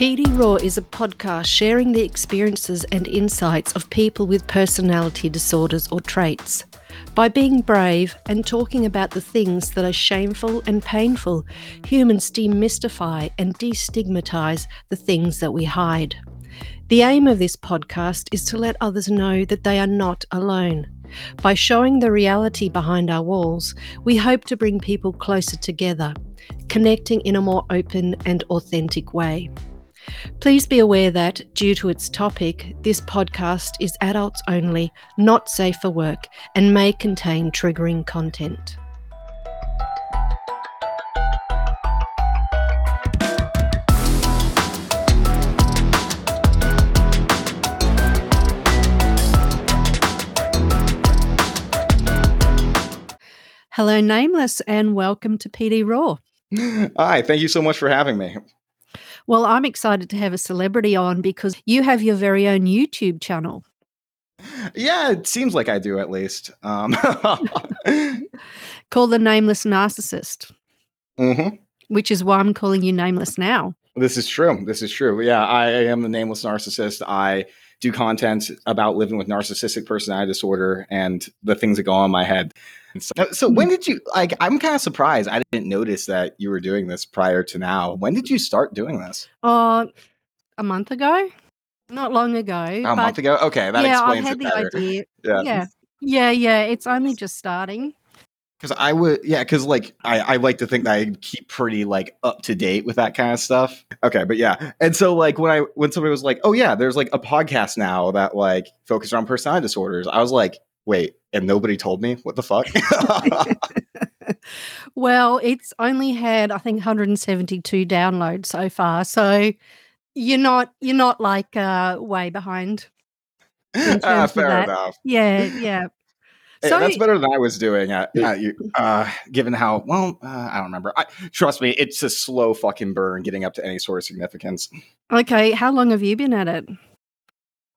PD Raw is a podcast sharing the experiences and insights of people with personality disorders or traits. By being brave and talking about the things that are shameful and painful, humans demystify and destigmatize the things that we hide. The aim of this podcast is to let others know that they are not alone. By showing the reality behind our walls, we hope to bring people closer together, connecting in a more open and authentic way. Please be aware that, due to its topic, this podcast is adults only, not safe for work, and may contain triggering content. Hello, Nameless, and welcome to PD Raw. Hi, thank you so much for having me. Well, I'm excited to have a celebrity on because you have your very own YouTube channel. Yeah, it seems like I do at least. Um. Called the Nameless Narcissist. Mm-hmm. Which is why I'm calling you Nameless now. This is true. This is true. Yeah, I am the Nameless Narcissist. I do content about living with narcissistic personality disorder and the things that go on in my head. So, so, when did you like? I'm kind of surprised. I didn't notice that you were doing this prior to now. When did you start doing this? Uh, a month ago. Not long ago. A month ago. Okay, that yeah, explains I had it the better. idea. Yeah. Yeah, yeah, yeah. It's only just starting. Because I would, yeah, because like I, I like to think that I keep pretty like up to date with that kind of stuff. Okay, but yeah, and so like when I when somebody was like, oh yeah, there's like a podcast now that like focuses on personality disorders, I was like, wait, and nobody told me what the fuck. Well, it's only had I think 172 downloads so far, so you're not you're not like uh way behind. of fair enough. Yeah, yeah. Hey, So that's better than I was doing at, at you. Uh, given how well, uh, I don't remember. I, trust me, it's a slow fucking burn getting up to any sort of significance. okay, how long have you been at it?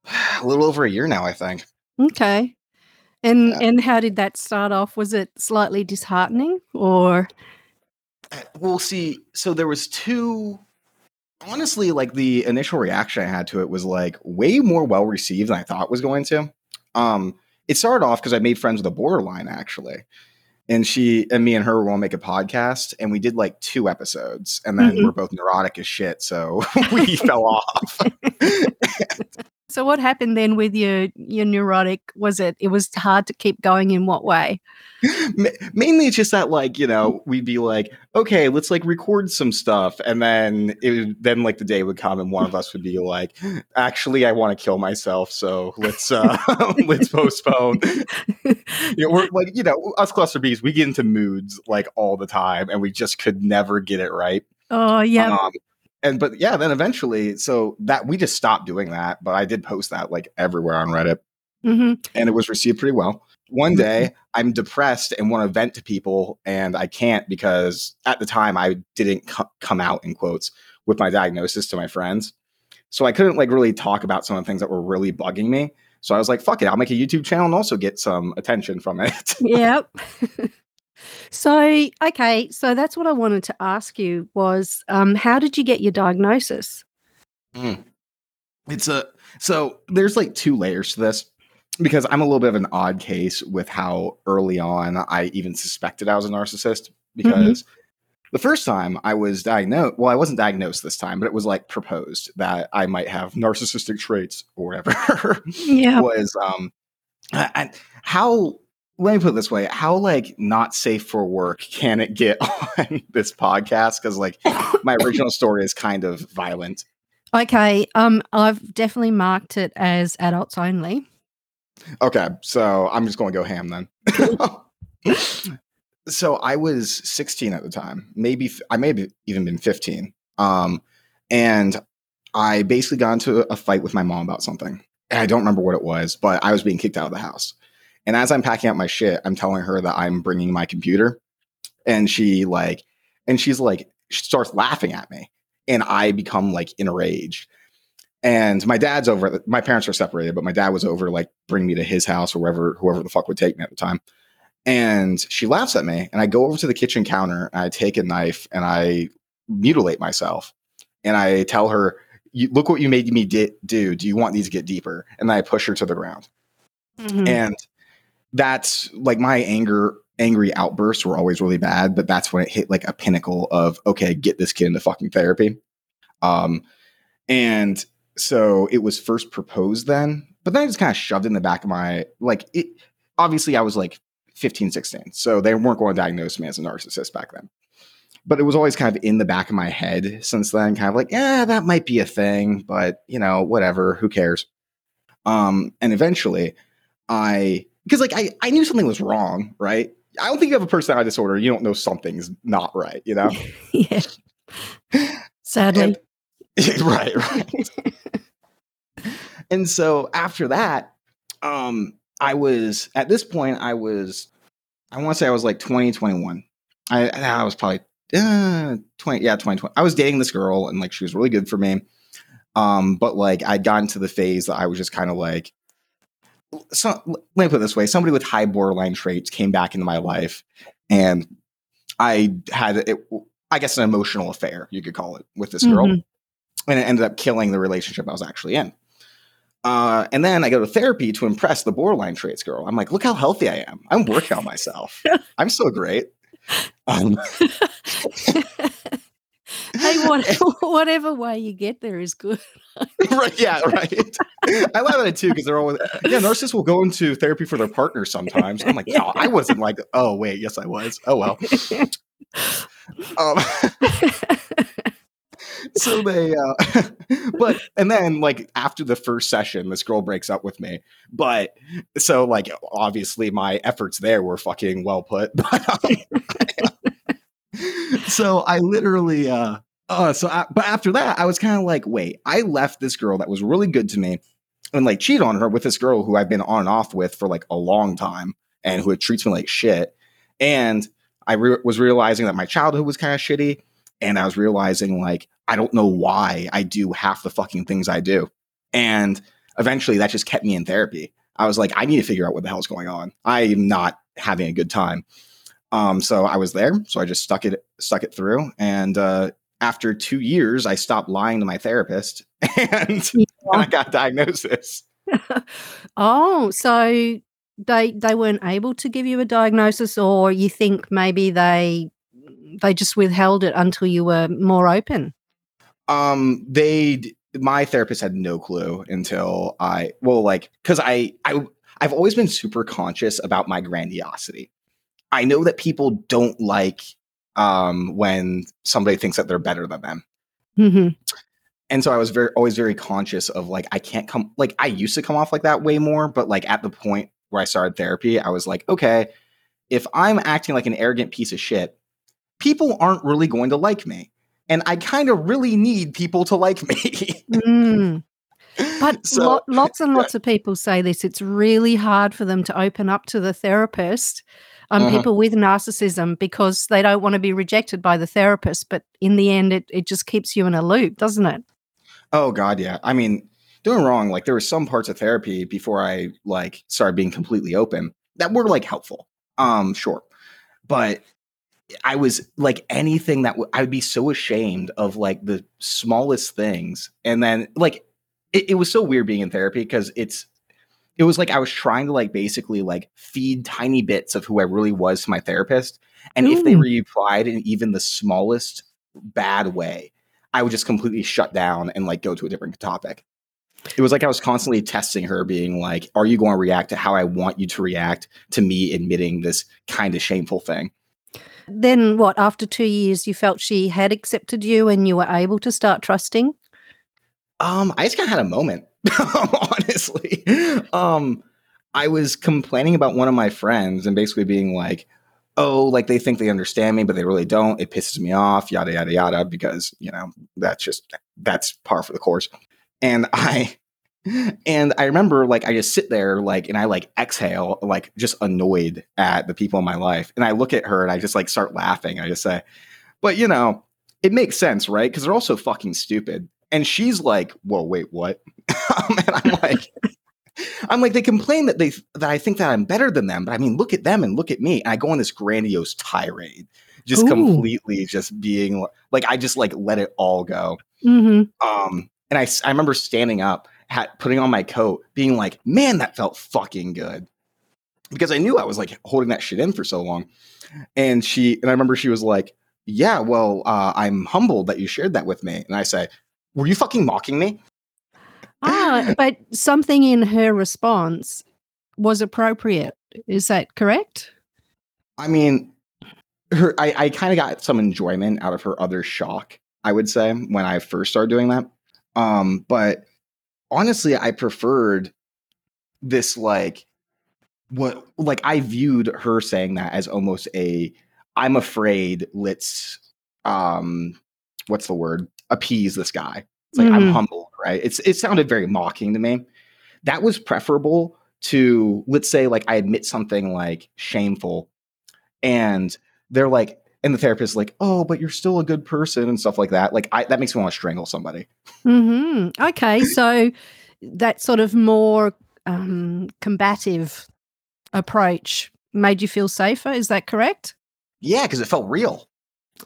A little over a year now, I think. Okay. And Yeah. and how did that start off? Was it slightly disheartening or We'll see. So there was two. Honestly, like the initial reaction I had to it was like way more well received than I thought it was going to. Um, it started off because I made friends with a borderline actually, and she and me and her were going to make a podcast, and we did like two episodes, and then Mhm. we're both neurotic as shit, so we fell off. so what happened then with your your neurotic was it it was hard to keep going in what way? Mainly, it's just that like you know we'd be like, okay, let's like record some stuff, and then it then like the day would come, and one of us would be like, actually, I want to kill myself, so let's uh let's postpone. you know, we're like you know us cluster Bs, we get into moods like all the time, and we just could never get it right. Oh yeah. Um, and but yeah, then eventually, so that we just stopped doing that, but I did post that like everywhere on Reddit hmm and it was received pretty well. One day, I'm depressed and want to vent to people, and I can't because at the time I didn't co- come out in quotes with my diagnosis to my friends, so I couldn't like really talk about some of the things that were really bugging me. So I was like, "Fuck it, I'll make a YouTube channel and also get some attention from it." Yep. so okay, so that's what I wanted to ask you was um how did you get your diagnosis? Mm. It's a so there's like two layers to this because I'm a little bit of an odd case with how early on I even suspected I was a narcissist because the first time I was diagnosed, well, I wasn't diagnosed this time, but it was like proposed that I might have narcissistic traits or whatever. Yeah. was um and how let me put it this way how like not safe for work can it get on this podcast because like my original story is kind of violent Okay, um I've definitely marked it as adults only. Okay, so I'm just going to go ham then. so I was 16 at the time. Maybe i may have even been 15. Um, and I basically got into a fight with my mom about something. And I don't remember what it was, but I was being kicked out of the house. And as I'm packing up my shit, I'm telling her that I'm bringing my computer, and she like, and she's like, she starts laughing at me, and I become like enraged. And my dad's over. My parents are separated, but my dad was over, like, bring me to his house or wherever, whoever the fuck would take me at the time. And she laughs at me, and I go over to the kitchen counter and I take a knife and I mutilate myself. And I tell her, look what you made me di- do. Do you want these to get deeper? And then I push her to the ground. Mhm. And that's like my anger, angry outbursts were always really bad, but that's when it hit like a pinnacle of, okay, get this kid into fucking therapy. Um, and so it was first proposed then, but then I just kind of shoved in the back of my, like, it, obviously I was like 15, 16. So they weren't going to diagnose me as a narcissist back then. But it was always kind of in the back of my head since then, kind of like, yeah, that might be a thing, but you know, whatever, who cares? Um, and eventually I, because like I, I knew something was wrong, right? I don't think you have a personality disorder. You don't know something's not right, you know? yeah. Sadly. And- right, right. and so after that, um, I was at this point, I was, I want to say I was like 20, 21. I, I was probably uh, 20, yeah, 20, 20. I was dating this girl and like she was really good for me. Um, but like I'd gotten to the phase that I was just kind of like, so let me put it this way somebody with high borderline traits came back into my life and I had it, I guess, an emotional affair, you could call it, with this girl. Mhm. And it ended up killing the relationship I was actually in. Uh, and then I go to therapy to impress the borderline traits girl. I'm like, look how healthy I am. I'm working on myself. I'm so great. Um, hey, what, whatever way you get there is good. right, yeah, right. I laugh at it too because they're always, yeah, narcissists will go into therapy for their partner sometimes. I'm like, no, I wasn't like, oh, wait, yes, I was. Oh, well. Um, so they uh but and then like after the first session this girl breaks up with me but so like obviously my efforts there were fucking well put but um, so i literally uh uh so I, but after that i was kind of like wait i left this girl that was really good to me and like cheat on her with this girl who i've been on and off with for like a long time and who treats me like shit and i re- was realizing that my childhood was kind of shitty and I was realizing like I don't know why I do half the fucking things I do. And eventually that just kept me in therapy. I was like, I need to figure out what the hell's going on. I am not having a good time. Um, so I was there. So I just stuck it stuck it through. And uh, after two years, I stopped lying to my therapist and, and I got diagnosis. oh, so they they weren't able to give you a diagnosis, or you think maybe they they just withheld it until you were more open? Um, they my therapist had no clue until I well, like because I I I've always been super conscious about my grandiosity. I know that people don't like um when somebody thinks that they're better than them. hmm And so I was very always very conscious of like I can't come like I used to come off like that way more, but like at the point where I started therapy, I was like, okay, if I'm acting like an arrogant piece of shit, people aren't really going to like me. And I kind of really need people to like me. Mm. But So- lo- lots and lots of people say this. It's really hard for them to open up to the therapist, um, Mhm. people with narcissism, because they don't want to be rejected by the therapist. But in the end, it, it just keeps you in a loop, doesn't it? Oh God, yeah. I mean, doing wrong. Like there were some parts of therapy before I like started being completely open that were like helpful. Um, sure, but I was like anything that w- I would be so ashamed of like the smallest things, and then like it, it was so weird being in therapy because it's it was like I was trying to like basically like feed tiny bits of who I really was to my therapist, and if they replied in even the smallest bad way, I would just completely shut down and like go to a different topic. It was like I was constantly testing her, being like, "Are you going to react to how I want you to react to me admitting this kind of shameful thing?" Then, what, after two years, you felt she had accepted you and you were able to start trusting? Um, I just kind of had a moment, honestly. Um, I was complaining about one of my friends and basically being like, "Oh, like they think they understand me, but they really don't. It pisses me off, yada yada yada." Because you know that's just that's par for the course. And I, and I remember like I just sit there like and I like exhale like just annoyed at the people in my life, and I look at her and I just like start laughing. I just say, "But you know, it makes sense, right? Because they're all so fucking stupid." And she's like, "Whoa, wait, what?" Um, and I'm like, I'm like, they complain that they that I think that I'm better than them, but I mean, look at them and look at me. And I go on this grandiose tirade, just Ooh. completely just being like, I just like let it all go. hmm Um, And I, I remember standing up, ha- putting on my coat, being like, man, that felt fucking good. Because I knew I was like holding that shit in for so long. And she, and I remember she was like, yeah, well, uh, I'm humbled that you shared that with me. And I say, were you fucking mocking me? ah, but something in her response was appropriate. Is that correct? I mean, her, I, I kind of got some enjoyment out of her other shock, I would say, when I first started doing that. Um, but honestly, I preferred this like what like I viewed her saying that as almost a I'm afraid let's um what's the word appease this guy. It's like I'm Mhm. humble, right? It's it sounded very mocking to me. That was preferable to let's say like I admit something like shameful and they're like and the therapist is like, "Oh, but you're still a good person" and stuff like that. Like I that makes me want to strangle somebody. hmm Okay, so that sort of more um, combative approach made you feel safer. Is that correct? Yeah, because it felt real.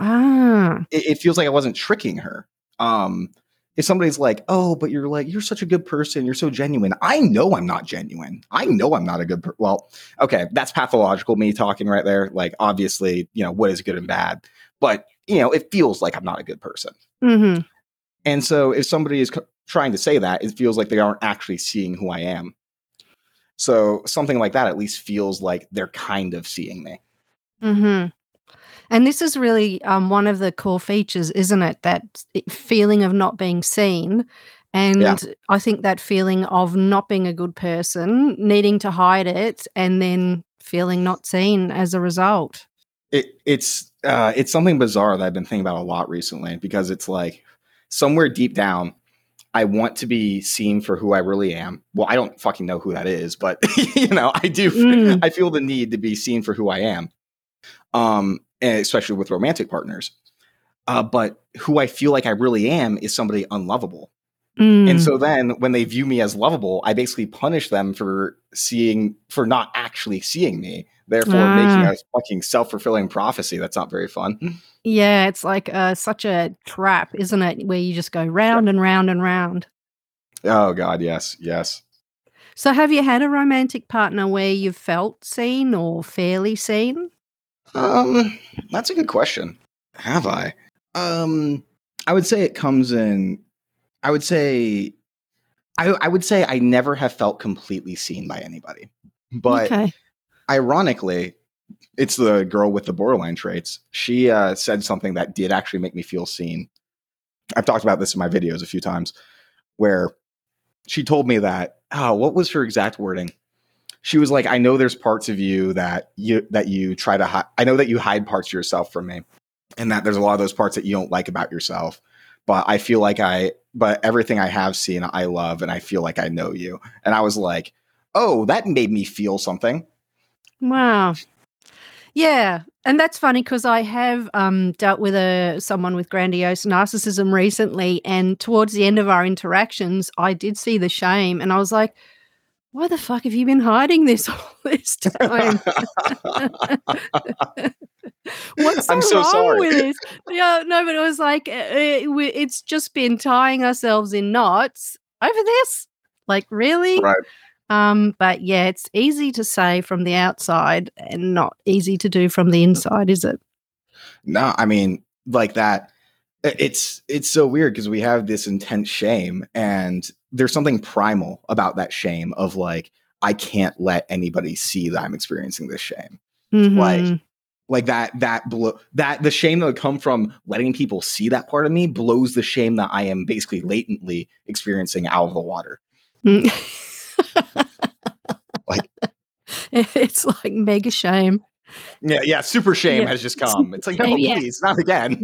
Ah, it, it feels like I wasn't tricking her. Um, if somebody's like, "Oh, but you're like you're such a good person, you're so genuine," I know I'm not genuine. I know I'm not a good. Per- well, okay, that's pathological me talking right there. Like, obviously, you know what is good and bad, but you know it feels like I'm not a good person. Mm-hmm. And so, if somebody is c- trying to say that, it feels like they aren't actually seeing who I am. So something like that at least feels like they're kind of seeing me. hmm And this is really um, one of the core features, isn't it? That feeling of not being seen. And I think that feeling of not being a good person, needing to hide it, and then feeling not seen as a result. it it's uh it's something bizarre that I've been thinking about a lot recently because it's like somewhere deep down I want to be seen for who I really am. Well, I don't fucking know who that is, but you know, I do Mm. I feel the need to be seen for who I am. Um especially with romantic partners. Uh but who I feel like I really am is somebody unlovable. Mm. And so then when they view me as lovable, I basically punish them for seeing for not actually seeing me, therefore making Ah. a fucking self-fulfilling prophecy. That's not very fun. Yeah, it's like uh, such a trap, isn't it? Where you just go round and round and round. Oh god, yes, yes. So, have you had a romantic partner where you've felt seen or fairly seen? Um, that's a good question. Have I? Um, I would say it comes in. I would say, I I would say I never have felt completely seen by anybody, but okay. ironically, it's the girl with the borderline traits. She uh, said something that did actually make me feel seen. I've talked about this in my videos a few times, where she told me that. Oh, what was her exact wording? She was like, "I know there's parts of you that you that you try to hide. I know that you hide parts of yourself from me, and that there's a lot of those parts that you don't like about yourself. But I feel like I, but everything I have seen, I love, and I feel like I know you." And I was like, "Oh, that made me feel something." Wow. Yeah, and that's funny because I have um, dealt with a someone with grandiose narcissism recently, and towards the end of our interactions, I did see the shame, and I was like, "Why the fuck have you been hiding this all this time? What's so I'm so wrong sorry. with this?" Yeah, no, but it was like uh, it, it's just been tying ourselves in knots over this. Like, really? Right. Um, but yeah, it's easy to say from the outside and not easy to do from the inside, is it? No, I mean, like that. It's it's so weird because we have this intense shame, and there's something primal about that shame of like I can't let anybody see that I'm experiencing this shame. Like Mhm. like that that blow that the shame that would come from letting people see that part of me blows the shame that I am basically latently experiencing out of the water. Mm. Like- it's like mega shame. Yeah, yeah. Super shame Yeah. has just come. It's like no, yeah. please, not again.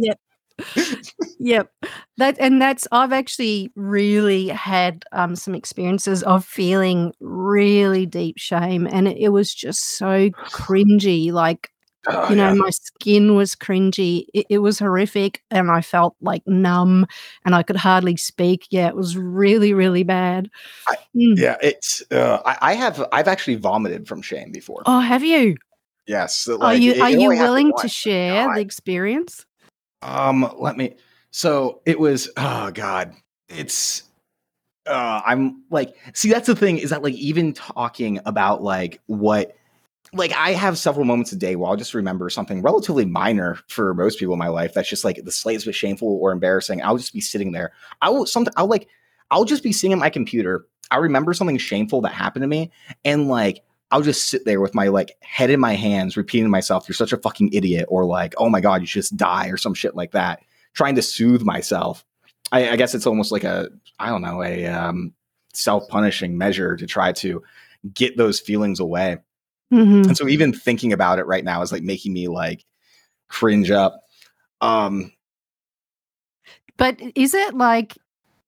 Yep. That and that's I've actually really had um some experiences of feeling really deep shame and it, it was just so cringy like Oh, you know yeah. my skin was cringy it, it was horrific and i felt like numb and i could hardly speak yeah it was really really bad I- Mm. yeah, it's. Uh, I, I have. I've actually vomited from shame before. oh have you Yes. so, are you it- are you willing to share the experience Um, let me. So it was. Oh God, it's uh, I'm like, see, that's the thing is that like even talking about like what like I have several moments a day where I'll just remember something relatively minor for most people in my life that's just like the slightest bit shameful or embarrassing. I'll just be sitting there. I will something I'll like I'll just be sitting at my computer. I remember something shameful that happened to me and like I'll just sit there with my like head in my hands, repeating to myself, "You're such a fucking idiot," or like, "Oh my god, you should just die," or some shit like that, trying to soothe myself. I, I guess it's almost like a, I don't know, a um, self punishing measure to try to get those feelings away. Mm-hmm. And so even thinking about it right now is like making me like cringe up. Um, but is it like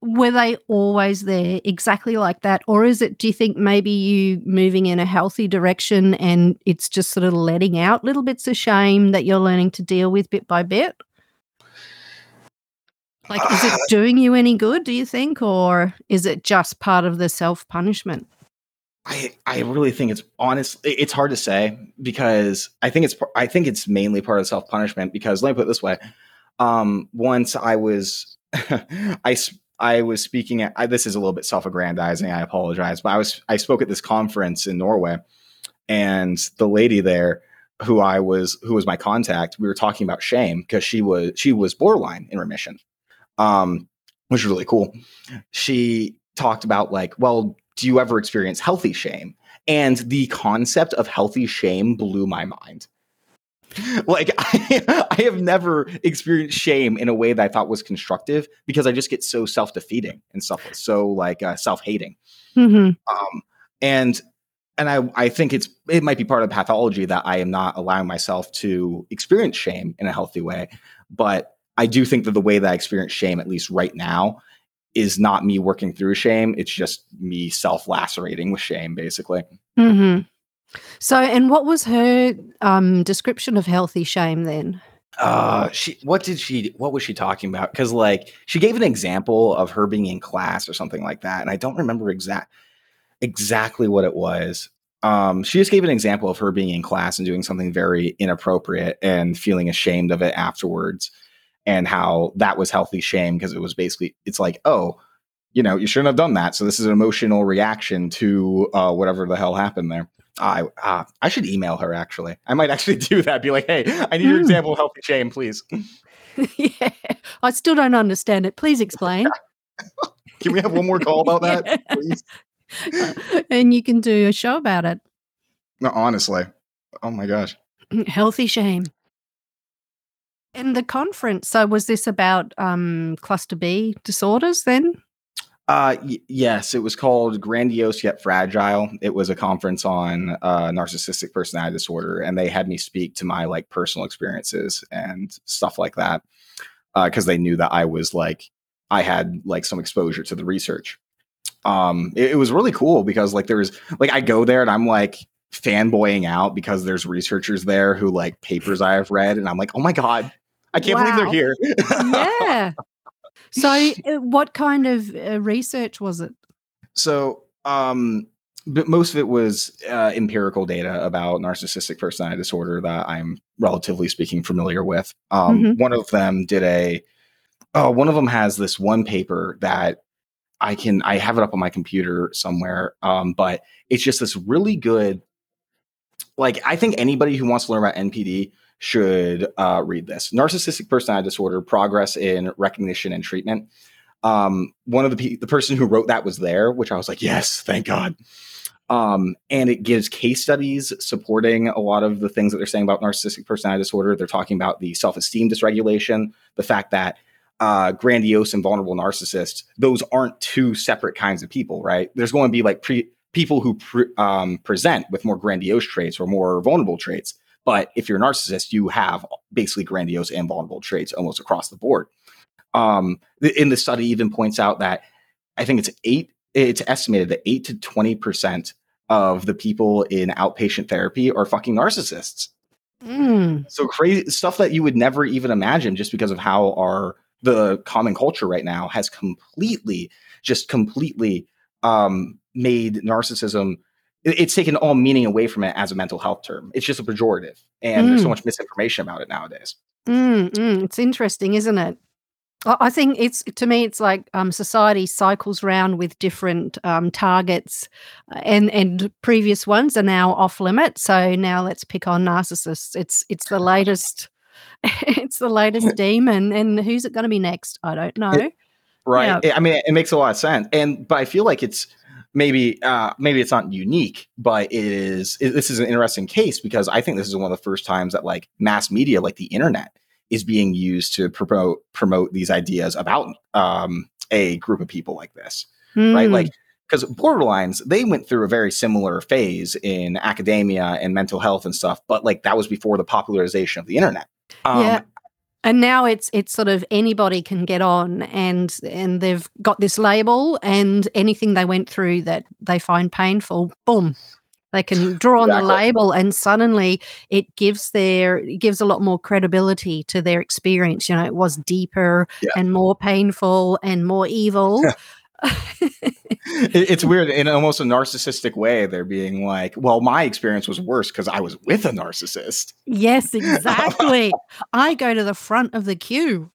were they always there exactly like that or is it do you think maybe you moving in a healthy direction and it's just sort of letting out little bits of shame that you're learning to deal with bit by bit like is it doing you any good do you think or is it just part of the self punishment I, I really think it's honest. It's hard to say because I think it's I think it's mainly part of self punishment because let me put it this way. Um, once I was I I was speaking at I, this is a little bit self aggrandizing. I apologize, but I was I spoke at this conference in Norway, and the lady there who I was who was my contact, we were talking about shame because she was she was borderline in remission, um, which is really cool. She talked about like, well, do you ever experience healthy shame? And the concept of healthy shame blew my mind. Like I, I have never experienced shame in a way that I thought was constructive because I just get so self-defeating and stuff, so like uh, self-hating. Mm-hmm. Um, and and I I think it's it might be part of the pathology that I am not allowing myself to experience shame in a healthy way. But I do think that the way that I experience shame, at least right now, is not me working through shame. It's just me self lacerating with shame, basically. Mm-hmm. So, and what was her um, description of healthy shame then? Uh, she what did she what was she talking about? Because like she gave an example of her being in class or something like that, and I don't remember exact exactly what it was. Um, she just gave an example of her being in class and doing something very inappropriate and feeling ashamed of it afterwards and how that was healthy shame because it was basically it's like oh you know you shouldn't have done that so this is an emotional reaction to uh, whatever the hell happened there I uh, I should email her actually. I might actually do that. Be like, hey, I need your hmm. example of healthy shame, please. yeah, I still don't understand it. Please explain. can we have one more call about yeah. that, please? and you can do a show about it. No, honestly. Oh my gosh. Healthy shame. In the conference, so was this about um, cluster B disorders then? Uh, y- yes, it was called Grandiose Yet Fragile. It was a conference on uh, narcissistic personality disorder, and they had me speak to my like personal experiences and stuff like that because uh, they knew that I was like I had like some exposure to the research. Um, it, it was really cool because like there was like I go there and I'm like fanboying out because there's researchers there who like papers I have read, and I'm like, oh my god, I can't wow. believe they're here. yeah. So, uh, what kind of uh, research was it? So, um, but most of it was uh, empirical data about narcissistic personality disorder that I'm relatively speaking familiar with. Um, mm-hmm. One of them did a, oh, one of them has this one paper that I can, I have it up on my computer somewhere, um, but it's just this really good. Like, I think anybody who wants to learn about NPD should uh, read this. Narcissistic personality disorder: progress in recognition and treatment. Um, one of the pe- the person who wrote that was there, which I was like, yes, thank God. Um, and it gives case studies supporting a lot of the things that they're saying about narcissistic personality disorder. They're talking about the self esteem dysregulation, the fact that uh, grandiose and vulnerable narcissists, those aren't two separate kinds of people, right? There's going to be like pre- people who pre- um, present with more grandiose traits or more vulnerable traits. But if you're a narcissist, you have basically grandiose and vulnerable traits almost across the board. Um, in the study, even points out that I think it's eight. It's estimated that eight to twenty percent of the people in outpatient therapy are fucking narcissists. Mm. So crazy stuff that you would never even imagine, just because of how our the common culture right now has completely, just completely um, made narcissism it's taken all meaning away from it as a mental health term. It's just a pejorative, and mm. there's so mm. much misinformation about it nowadays. Mm, mm. It's interesting, isn't it? I think it's to me, it's like um, society cycles round with different um, targets, uh, and and previous ones are now off limit. So now let's pick on narcissists. It's it's the latest, it's the latest demon, and who's it going to be next? I don't know. It, right. Yeah. I mean, it makes a lot of sense, and but I feel like it's maybe uh, maybe it's not unique, but it is. It, this is an interesting case because I think this is one of the first times that like mass media, like the internet is being used to promote promote these ideas about um, a group of people like this, mm. right? Like because borderlines they went through a very similar phase in academia and mental health and stuff, but like that was before the popularization of the internet. Um, yeah. And now it's it's sort of anybody can get on and and they've got this label and anything they went through that they find painful, boom, they can draw on exactly. the label, and suddenly it gives their it gives a lot more credibility to their experience. You know, it was deeper yeah. and more painful and more evil. it's weird in almost a narcissistic way. They're being like, "Well, my experience was worse because I was with a narcissist." Yes, exactly. I go to the front of the queue.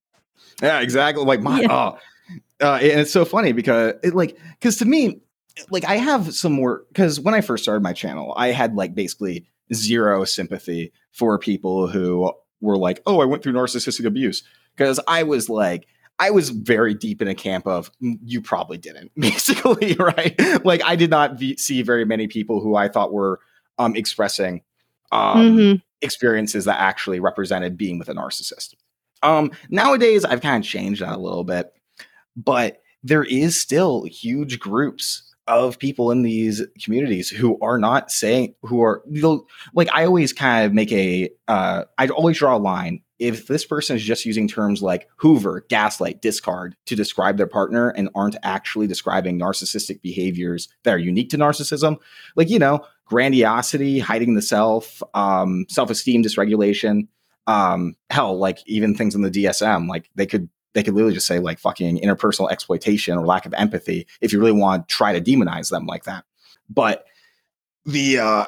Yeah, exactly. Like my, yeah. oh, uh, and it's so funny because it like because to me like I have some more because when I first started my channel, I had like basically zero sympathy for people who were like, "Oh, I went through narcissistic abuse," because I was like, I was very deep in a camp of mm, you probably didn't, basically, right? Like I did not v- see very many people who I thought were um, expressing um, mm-hmm. experiences that actually represented being with a narcissist. Um, nowadays, I've kind of changed that a little bit, but there is still huge groups of people in these communities who are not saying who are like I always kind of make a uh, I always draw a line if this person is just using terms like hoover gaslight discard to describe their partner and aren't actually describing narcissistic behaviors that are unique to narcissism like you know grandiosity hiding the self um, self-esteem dysregulation um, hell like even things in the dsm like they could they could literally just say like fucking interpersonal exploitation or lack of empathy if you really want to try to demonize them like that. But the uh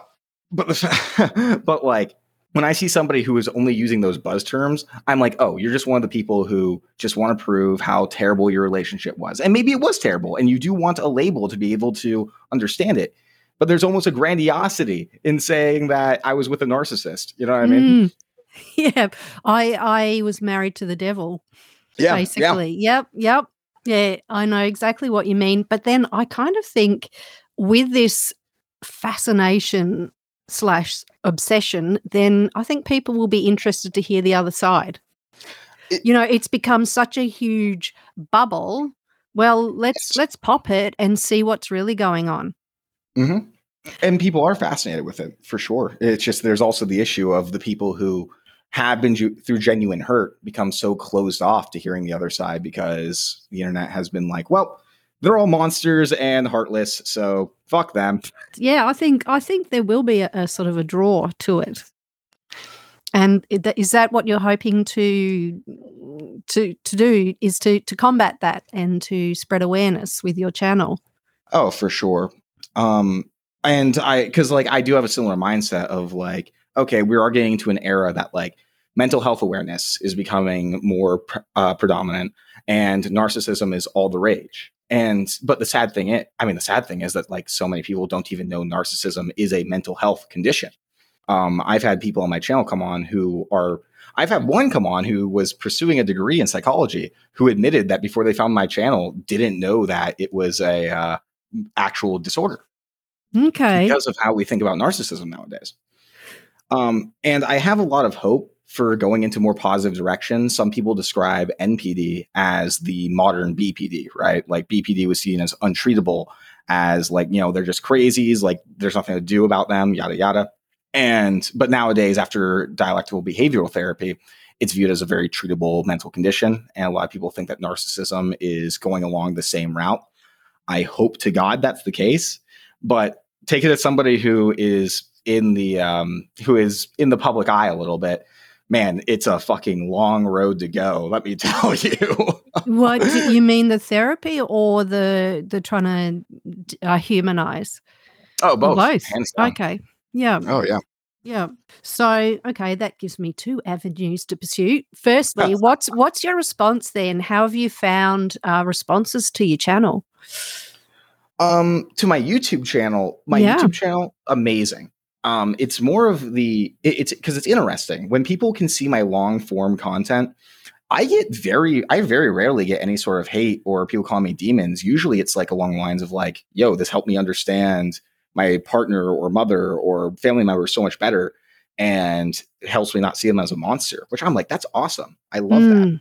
but the but like when I see somebody who is only using those buzz terms, I'm like, oh, you're just one of the people who just want to prove how terrible your relationship was. And maybe it was terrible, and you do want a label to be able to understand it. But there's almost a grandiosity in saying that I was with a narcissist. You know what I mean? Mm. Yeah. I I was married to the devil. Yeah, basically. Yeah. Yep, yep. Yeah, I know exactly what you mean. But then I kind of think with this fascination slash obsession, then I think people will be interested to hear the other side. It, you know, it's become such a huge bubble. Well, let's let's pop it and see what's really going on. Mm-hmm. And people are fascinated with it for sure. It's just there's also the issue of the people who have been ju- through genuine hurt become so closed off to hearing the other side because the internet has been like, well, they're all monsters and heartless, so fuck them. Yeah, I think I think there will be a, a sort of a draw to it. And is that what you're hoping to to to do? Is to to combat that and to spread awareness with your channel? Oh, for sure. Um, and I because like I do have a similar mindset of like, okay, we are getting to an era that like mental health awareness is becoming more uh, predominant and narcissism is all the rage and but the sad thing is i mean the sad thing is that like so many people don't even know narcissism is a mental health condition. Um, i've had people on my channel come on who are i've had one come on who was pursuing a degree in psychology who admitted that before they found my channel didn't know that it was a uh, actual disorder. Okay. Because of how we think about narcissism nowadays. Um, and i have a lot of hope for going into more positive directions. Some people describe NPD as the modern BPD, right? Like BPD was seen as untreatable, as like, you know, they're just crazies, like there's nothing to do about them, yada, yada. And, but nowadays, after dialectical behavioral therapy, it's viewed as a very treatable mental condition. And a lot of people think that narcissism is going along the same route. I hope to God that's the case, but take it as somebody who is in the um, who is in the public eye a little bit man, it's a fucking long road to go. Let me tell you. what do you mean, the therapy or the the trying to uh, humanize? Oh, both. both. Okay. Yeah. Oh, yeah. Yeah. So, okay, that gives me two avenues to pursue. Firstly, what's what's your response then? How have you found uh, responses to your channel? Um, to my YouTube channel, my Yeah. YouTube channel, amazing. Um, it's more of the it, it's because it's interesting when people can see my long form content. I get very, I very rarely get any sort of hate or people calling me demons. Usually, it's like along the lines of like, "Yo, this helped me understand my partner or mother or family member so much better, and helps me not see them as a monster." Which I'm like, that's awesome. I love that Mm,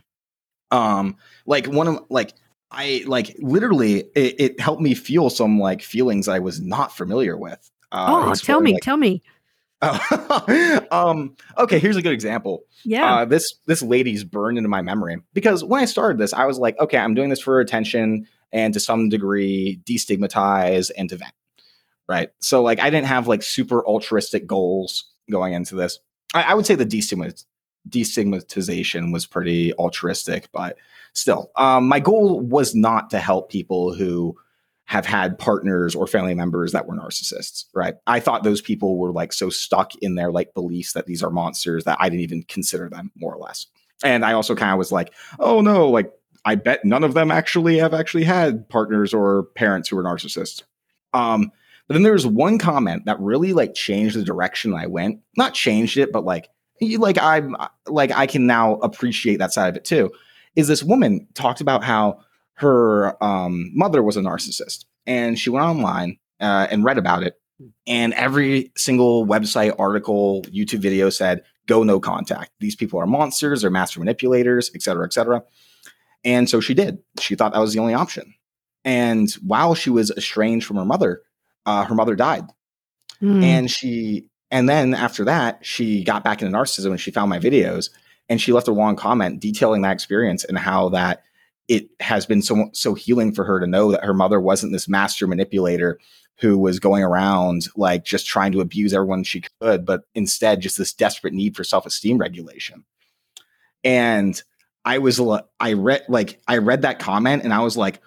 um like one of like i like literally it, it helped me feel some like feelings i was not familiar with uh Oh, tell me, like- tell me. um okay here's a good example Yeah. uh this this lady's burned into my memory because when i started this i was like okay i'm doing this for attention and to some degree destigmatize and to vent right so like i didn't have like super altruistic goals going into this i, I would say the destigmat- destigmatization was pretty altruistic but still um my goal was not to help people who have had partners or family members that were narcissists right? I thought those people were like so stuck in their like beliefs that these are monsters that i didn't even consider them more or less. And i also kind of was like oh no like i bet none of them actually have actually had partners or parents who were narcissists. Um but then there was one comment that really like changed the direction i went. Not changed it but like you- like i'm like i can now appreciate that side of it too is this woman talked about how her um, mother was a narcissist and she went online uh, and read about it and every single website article youtube video said go no contact. These people are monsters they're master manipulators et cetera et cetera. And so she did. She thought that was the only option. And while she was estranged from her mother uh, her mother died. Mm, and she and then after that she got back into narcissism and she found my videos and she left a long comment detailing that experience and how that it has been so so healing for her to know that her mother wasn't this master manipulator who was going around like just trying to abuse everyone she could but instead just this desperate need for self-esteem regulation and i was i read like i read that comment and i was like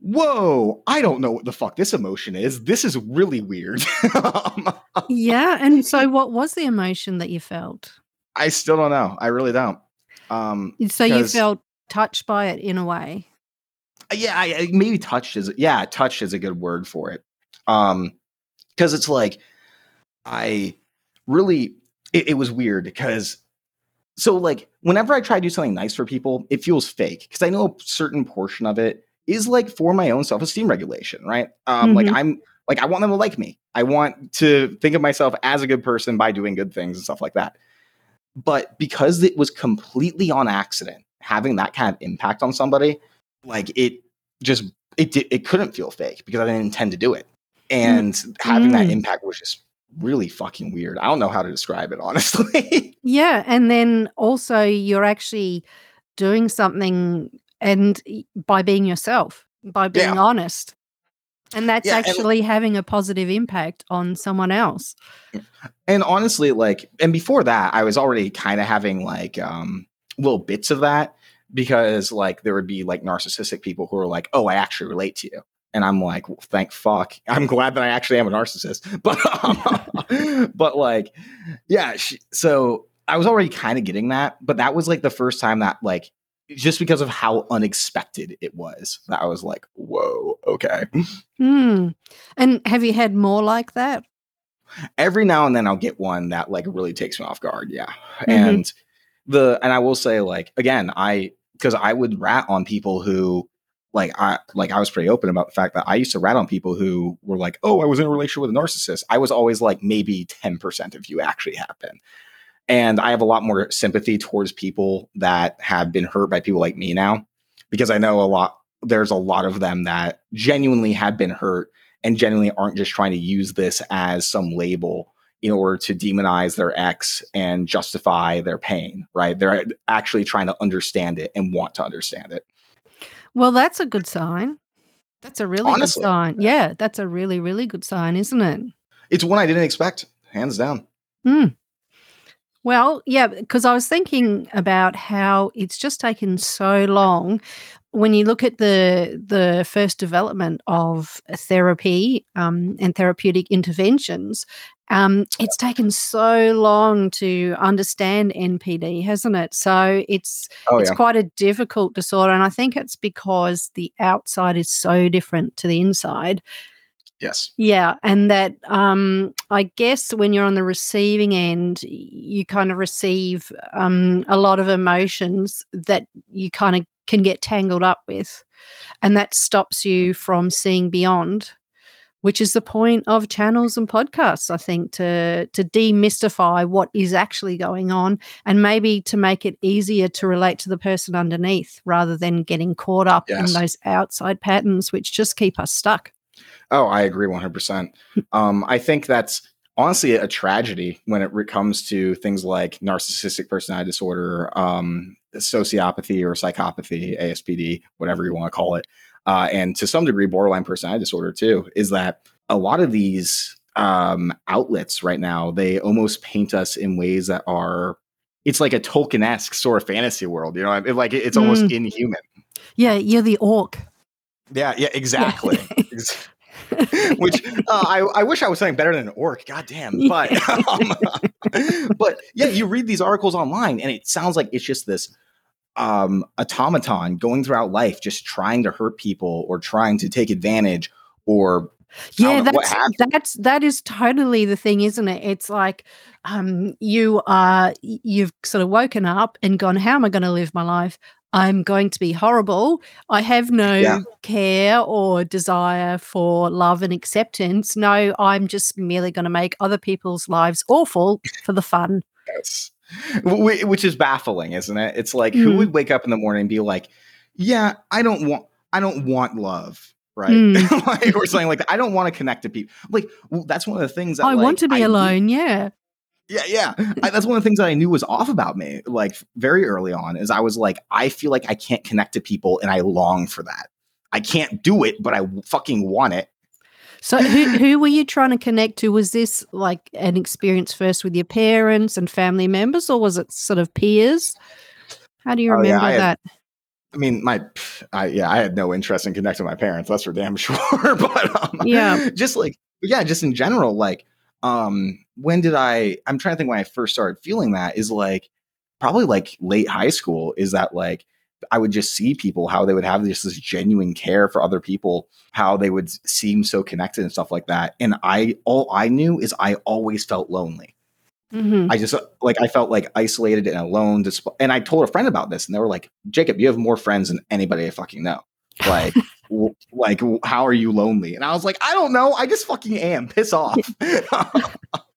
whoa i don't know what the fuck this emotion is this is really weird yeah. And so, what was the emotion that you felt? I still don't know. I really don't. Um, So, you felt touched by it in a way. yeah, I, maybe touched is yeah, touched is a good word for it. Um, because it's like I really it, it was weird because so like whenever I try to do something nice for people, it feels fake because I know a certain portion of it is like for my own self esteem regulation, right? Um, like Mhm. I'm like I want them to like me. I want to think of myself as a good person by doing good things and stuff like that. But because it was completely on accident, having that kind of impact on somebody, like it just it it couldn't feel fake because I didn't intend to do it, and having that Mm. impact was just really fucking weird. I don't know how to describe it honestly. Yeah. And then also, you're actually doing something and by being yourself, by being Yeah. honest. And that's Yeah, and- actually having a positive impact on someone else. and honestly, like, and before that, I was already kind of having like um little bits of that because like there would be like narcissistic people who are like, "Oh, I actually relate to you." And I'm like, well, thank fuck. I'm glad that I actually am a narcissist. But, um, but like, yeah. She, so I was already kind of getting that, but that was like the first time that like, just because of how unexpected it was, that I was like, whoa, okay. Hmm. And have you had more like that? every now and then I'll get one that like really takes me off guard. Yeah. Mhm. And the and I will say like again, I because I would rat on people who like I like I was pretty open about the fact that I used to rat on people who were like, "Oh, I was in a relationship with a narcissist." I was always like, maybe ten percent of you actually have been, and I have a lot more sympathy towards people that have been hurt by people like me now, because I know a lot. There's a lot of them that genuinely have been hurt and genuinely aren't just trying to use this as some label in order to demonize their ex and justify their pain, right? They're actually trying to understand it and want to understand it. Well, that's a good sign. That's a really Honestly. good sign. Yeah, that's a really, really good sign, isn't it? It's one I didn't expect, hands down. Hmm. Well, yeah, because I was thinking about how it's just taken so long. when you look at the the first development of therapy um, and therapeutic interventions, um, it's taken so long to understand NPD, hasn't it? So it's Oh it's yeah. quite a difficult disorder, and I think it's because the outside is so different to the inside. Yes. Yeah, and that um, I guess when you're on the receiving end, you kind of receive um, a lot of emotions that you kind of can get tangled up with, and that stops you from seeing beyond. Which is the point of channels and podcasts, I think, to to demystify what is actually going on, and maybe to make it easier to relate to the person underneath, rather than getting caught up in those outside patterns, which just keep us stuck. Oh, I agree 100%. Um, I think that's honestly a tragedy when it re- comes to things like narcissistic personality disorder, um, sociopathy or psychopathy, ASPD, whatever you want to call it, uh, and to some degree, borderline personality disorder too, is that a lot of these um, outlets right now, they almost paint us in ways that are, it's like a Tolkien-esque sort of fantasy world, you know, It- like it's almost inhuman. Yeah, you're the orc. Yeah, yeah, exactly. Ex- Which uh, I, I wish I was something better than an orc. God damn. But um, but yeah, you read these articles online, and it sounds like it's just this um, automaton going throughout life, just trying to hurt people or trying to take advantage or Yeah, know, that's that's that is totally the thing, isn't it? It's like um you are you've sort of woken up and gone, How am I gonna live my life? I'm going to be horrible. I have no Yeah. care or desire for love and acceptance. No, I'm just merely going to make other people's lives awful for the fun. Yes. Wh- Which is baffling, isn't it? It's like who Mm. would wake up in the morning and be like, "Yeah, I don't want, I don't want love." Right, Mm. like, or something like that. I don't want to connect to people. Like well, that's one of the things that I like, want to be knew- alone. Yeah. Yeah, yeah. I, that's one of the things that I knew was off about me, like very early on, is I was like, I feel like I can't connect to people, and I long for that. I can't do it, but I fucking want it. So who who were you trying to connect to? Was this like an experience first with your parents and family members, or was it sort of peers? How do you Oh, yeah, remember I had- that? I mean, my, I, yeah, I had no interest in connecting with my parents. That's for damn sure. but um, Yeah. just like, yeah, just in general, like, um, when did I? I'm trying to think when I first started feeling that is like probably like late high school. Is that like I would just see people how they would have just this genuine care for other people, how they would seem so connected and stuff like that. And I all I knew is I always felt lonely. hmm I just like I felt like isolated and alone. And I told a friend about this, and they were like, "Jacob, you have more friends than anybody I fucking know. Like, w- like how are you lonely?" And I was like, "I don't know. I just fucking am. Piss off."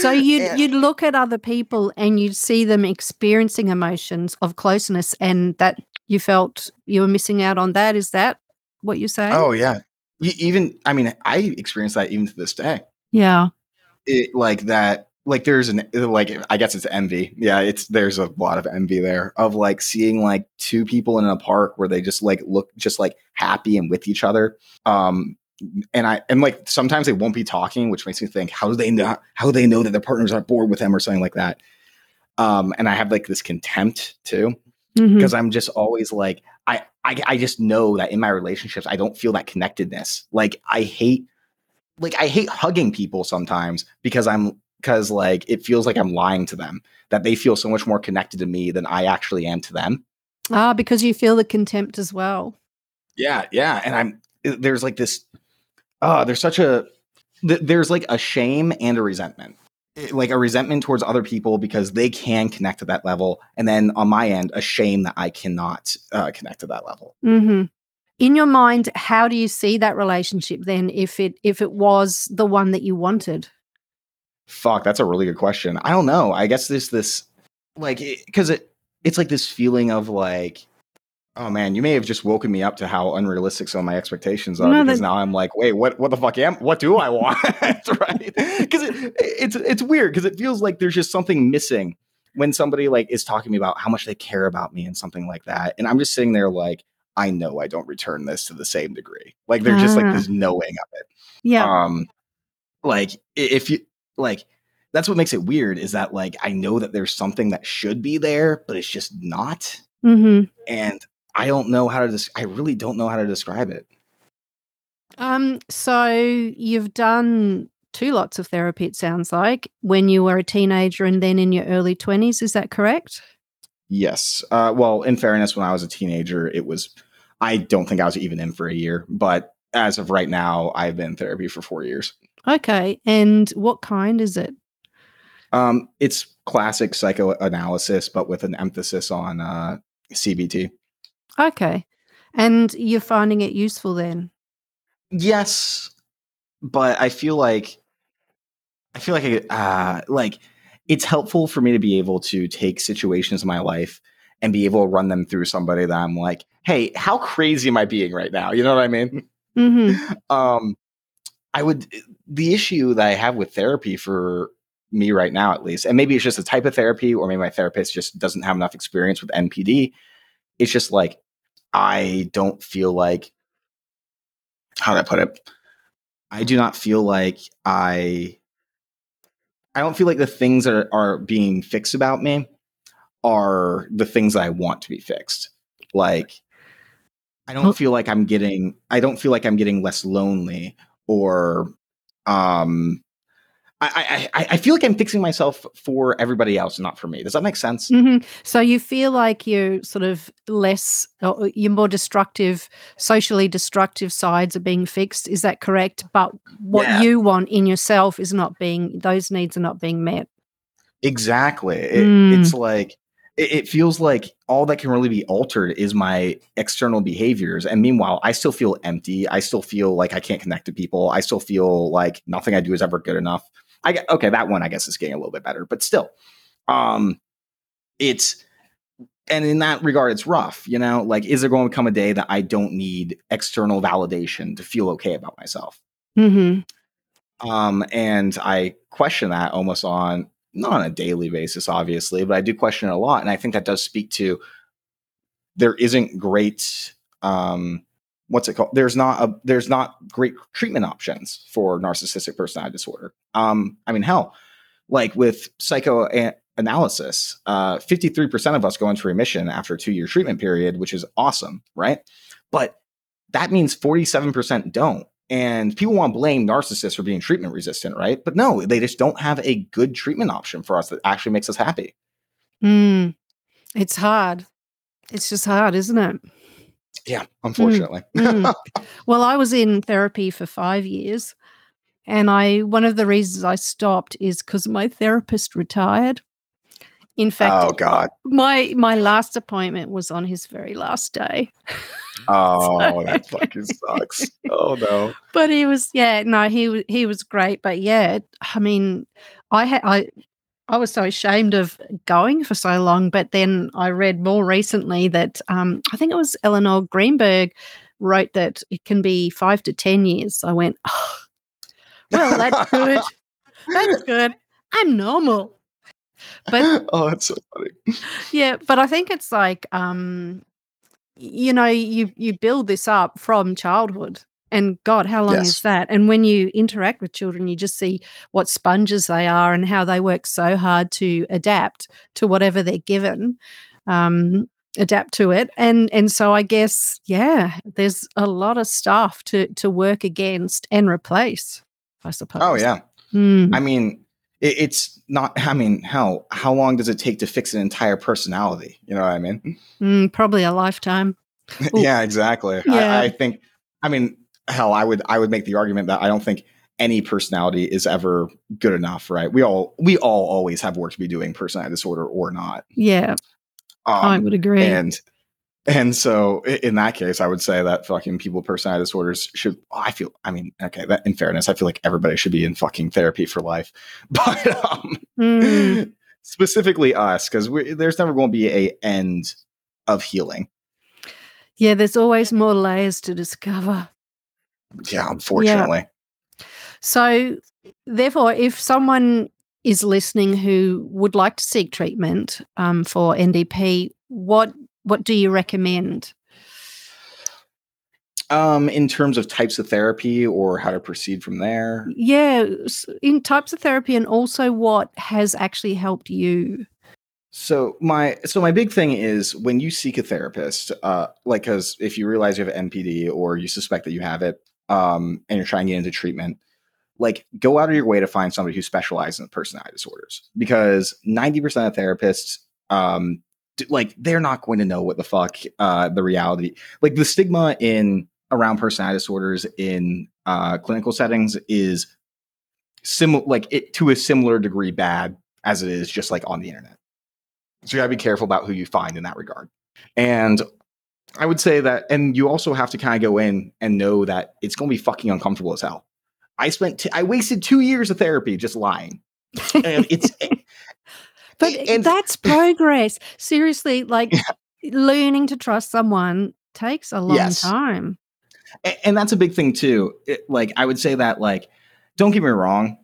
So you'd And- you'd look at other people and you'd see them experiencing emotions of closeness, and that you felt you were missing out on that. Is that what you're saying? oh yeah. E- Even I mean, I experience that even to this day. yeah. It, like that. Like there's an like I guess it's envy. Yeah, it's there's a lot of envy there of like seeing like two people in a park where they just like look just like happy and with each other. Um and I and like sometimes they won't be talking, which makes me think how do they know how do they know that their partners aren't bored with them or something like that. Um and I have like this contempt too because I'm just always like I, I I just know that in my relationships I don't feel that connectedness. Like I hate like I hate hugging people sometimes because I'm because like it feels like I'm lying to them that they feel so much more connected to me than I actually am to them. Ah, because you feel the contempt as well. Yeah, yeah, and I'm there's like this uh there's such a th- there's like a shame and a resentment. It- Like a resentment towards other people because they can connect to that level, and then on my end, a shame that I cannot uh, connect to that level. hmm In your mind, how do you see that relationship then? If it if it was the one that you wanted, Fuck, that's a really good question. I don't know. I guess there's this like because it it's like this feeling of like, oh man, you may have just woken me up to how unrealistic some of my expectations are No, because that- now I'm like, wait, what what the fuck am what do I want? right? Because it, it's it's weird because it feels like there's just something missing when somebody like is talking to me about how much they care about me and something like that. And I'm just sitting there like, I know I don't return this to the same degree. Like there's just like Ah. this knowing of it yeah, um like if you like that's what makes it weird is that like i know that there's something that should be there but it's just not hmm and I don't know how to. Des- I really don't know how to describe it. Um, so you've done two lots of therapy, it sounds like, when you were a teenager and then in your early 20s. Is that correct? Yes. Uh, well, in fairness, when I was a teenager, it was, I don't think I was even in for a year, but as of right now, I've been in therapy for four years. Okay. And what kind is it? Um, it's classic psychoanalysis, but with an emphasis on uh, CBT. Okay. And you're finding it useful then? Yes, but I feel like I feel like I, uh, like it's helpful for me to be able to take situations in my life and be able to run them through somebody that I'm like, hey, how crazy am I being right now? You know what I mean? Mm-hmm. um, I would the issue that I have with therapy for me right now, at least, and maybe it's just a type of therapy, or maybe my therapist just doesn't have enough experience with NPD. It's just like I don't feel like how do I put it? I do not feel like I I don't feel like the things that are, are being fixed about me are the things that I want to be fixed. Like I don't feel like I'm getting I don't feel like I'm getting less lonely or um I, I, I feel like I'm fixing myself for everybody else, not for me. Does that make sense? Mm-hmm. So you feel like you're sort of less, your more destructive, socially destructive sides are being fixed. Is that correct? But what yeah. you want in yourself is not being; those needs are not being met. Exactly. It, mm. It's like it, it feels like all that can really be altered is my external behaviors. And meanwhile, I still feel empty. I still feel like I can't connect to people. I still feel like nothing I do is ever good enough. I get okay, that one I guess is getting a little bit better, but still, um, it's and in that regard, it's rough. You know, like is there going to come a day that I don't need external validation to feel okay about myself? Mm-hmm. Um, and I question that almost on not on a daily basis, obviously, but I do question it a lot, and I think that does speak to there isn't great um what's it called? There's not a there's not great treatment options for narcissistic personality disorder. Um, I mean, hell, like with psychoanalysis, uh, 53% of us go into remission after a two year treatment period, which is awesome, right? But that means 47% don't. And people want to blame narcissists for being treatment resistant, right? But no, they just don't have a good treatment option for us that actually makes us happy. Mm, it's hard. It's just hard, isn't it? Yeah, unfortunately. Mm, mm. well, I was in therapy for five years, and I one of the reasons I stopped is because my therapist retired. In fact, oh god, my my last appointment was on his very last day. Oh, so, that fucking sucks. Oh no. But he was, yeah, no, he he was great. But yeah, I mean, I had I I was so ashamed of going for so long. But then I read more recently that um, I think it was Elinor Greenberg wrote that it can be five to 10 years. I went, oh, well, that's good. that's good. I'm normal. But oh, that's so funny. Yeah, but I think it's like um, you know, you you build this up from childhood. And God, how long yes. is that? And when you interact with children, you just see what sponges they are and how they work so hard to adapt to whatever they're given, um, adapt to it. And and so I guess, yeah, there's a lot of stuff to to work against and replace. I suppose. Oh yeah. Mm. I mean, it, it's not. I mean, how how long does it take to fix an entire personality? You know what I mean? Mm, probably a lifetime. yeah, exactly. Yeah. I, I think. I mean, hell, I would I would make the argument that I don't think any personality is ever good enough, right? We all we all always have work to be doing, personality disorder or not. Yeah, um, I would agree. And and so in that case, I would say that fucking people with personality disorders should. I feel. I mean, okay. That in fairness, I feel like everybody should be in fucking therapy for life, but um, mm. specifically us because there's never going to be a end of healing. Yeah, there's always more layers to discover. Yeah, unfortunately. Yeah. So, therefore, if someone is listening who would like to seek treatment um, for NDP, what what do you recommend? Um, in terms of types of therapy or how to proceed from there? Yeah, in types of therapy and also what has actually helped you. So my so my big thing is when you seek a therapist, uh, like because if you realize you have NPD or you suspect that you have it, um, and you're trying to get into treatment, like go out of your way to find somebody who specializes in personality disorders because 90% of therapists um d- like they're not going to know what the fuck uh the reality like the stigma in around personality disorders in uh clinical settings is similar like it to a similar degree bad as it is just like on the internet. So you gotta be careful about who you find in that regard. And i would say that and you also have to kind of go in and know that it's going to be fucking uncomfortable as hell i spent t- I wasted two years of therapy just lying and it's eh, But and- that's progress. Seriously, like learning to trust someone takes a long Yes. time. A- and that's a big thing too It- like i would say that like don't get me wrong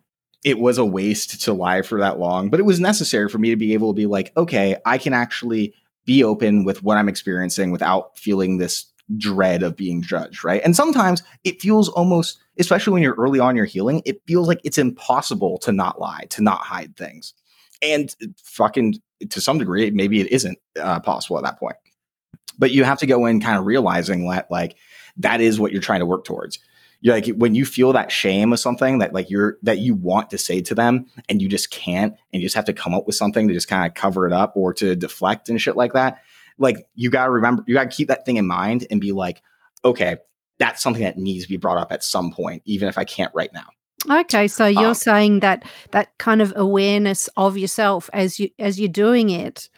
it was a waste to lie for that long but it was necessary for me to be able to be like okay i can actually be open with what i'm experiencing without feeling this dread of being judged right? And sometimes it feels almost especially when you're early on your healing it feels like it's impossible to not lie to not hide things. And fucking to some degree maybe it isn't uh, possible at that point. But you have to go in kind of realizing that like that is what you're trying to work towards. You're like when you feel that shame of something that like you're that you want to say to them and you just can't and you just have to come up with something to just kind of cover it up or to deflect and shit like that. Like you got to remember you got to keep that thing in mind and be like, okay, that's something that needs to be brought up at some point even if I can't right now. Okay, so you're Um, saying that that kind of awareness of yourself as you as you're doing it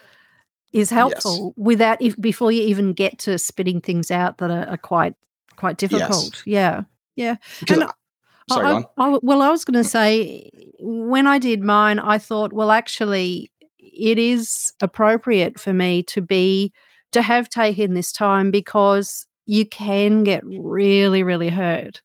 is helpful without if before you even get to spitting things out that are, are quite quite difficult. Yeah. Because And I- sorry, I. I- well, I was going to say when I did mine, I thought, well, actually, it is appropriate for me to be to have taken this time because you can get really, really hurt,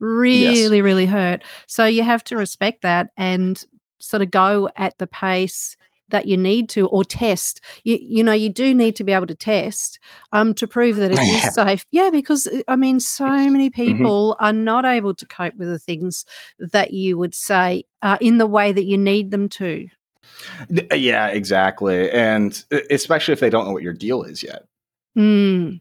really, really hurt. So you have to respect that and sort of go at the pace that you need to or test you you know you do need to be able to test um to prove that it Yeah. is safe yeah because uh, i mean so many Mm-hmm. people are not able to cope with the things that you would say uh, in the way that you need them to Yeah, exactly. And e- especially if they don't know what your deal is yet. mm,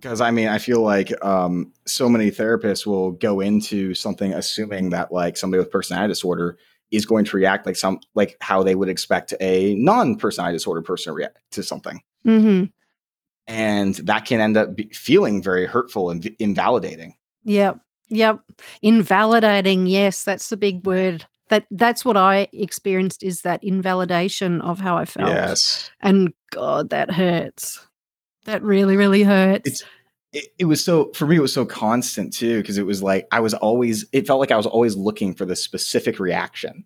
because I mean, I feel like um, so many therapists will go into something assuming that like somebody with personality disorder is going to react like some like how they would expect a non-personality disorder person to react to something, hmm and that can end up be- feeling very hurtful and v- invalidating. Yep. Yep. Invalidating. Yes, that's the big word. That that's what I experienced is that invalidation of how I felt. Yes, And God, that hurts. That really, really hurts. It's- it, it was so for me. It was so constant too because it was like I was always. It felt like I was always looking for the specific reaction.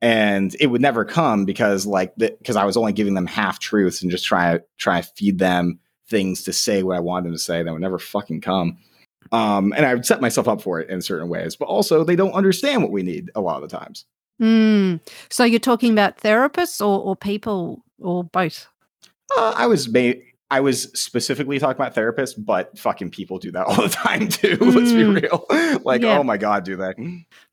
And it would never come because, like, because I was only giving them half truths and just try try to feed them things to say what I wanted them to say. That would never fucking come. Um, and I would set myself up for it in certain ways, but also they don't understand what we need a lot of the times. Mm. So you're talking about therapists or, or people or both? Uh, I was ma- I was specifically talking about therapists, but fucking people do that all the time too. Let's be Mm. real. like, Yeah. oh my god, do that.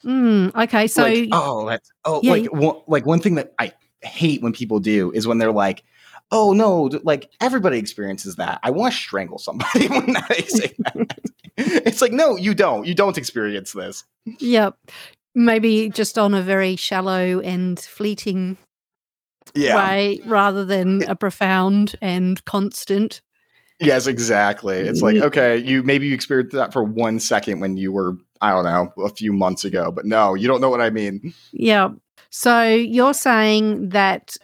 Mm. Okay. So like, oh, that's oh, Yeah, like one, like one thing that I hate when people do is when they're like, oh no, like everybody experiences that. I want to strangle somebody when they say that. it's like, no, you don't. You don't experience this. Yep. Maybe just on a very shallow and fleeting Yeah. way rather than a profound and constant. Yes, exactly. It's like, okay, you maybe you experienced that for one second when you were, I don't know, a few months ago, but no, you don't know what I mean. Yeah. So you're saying that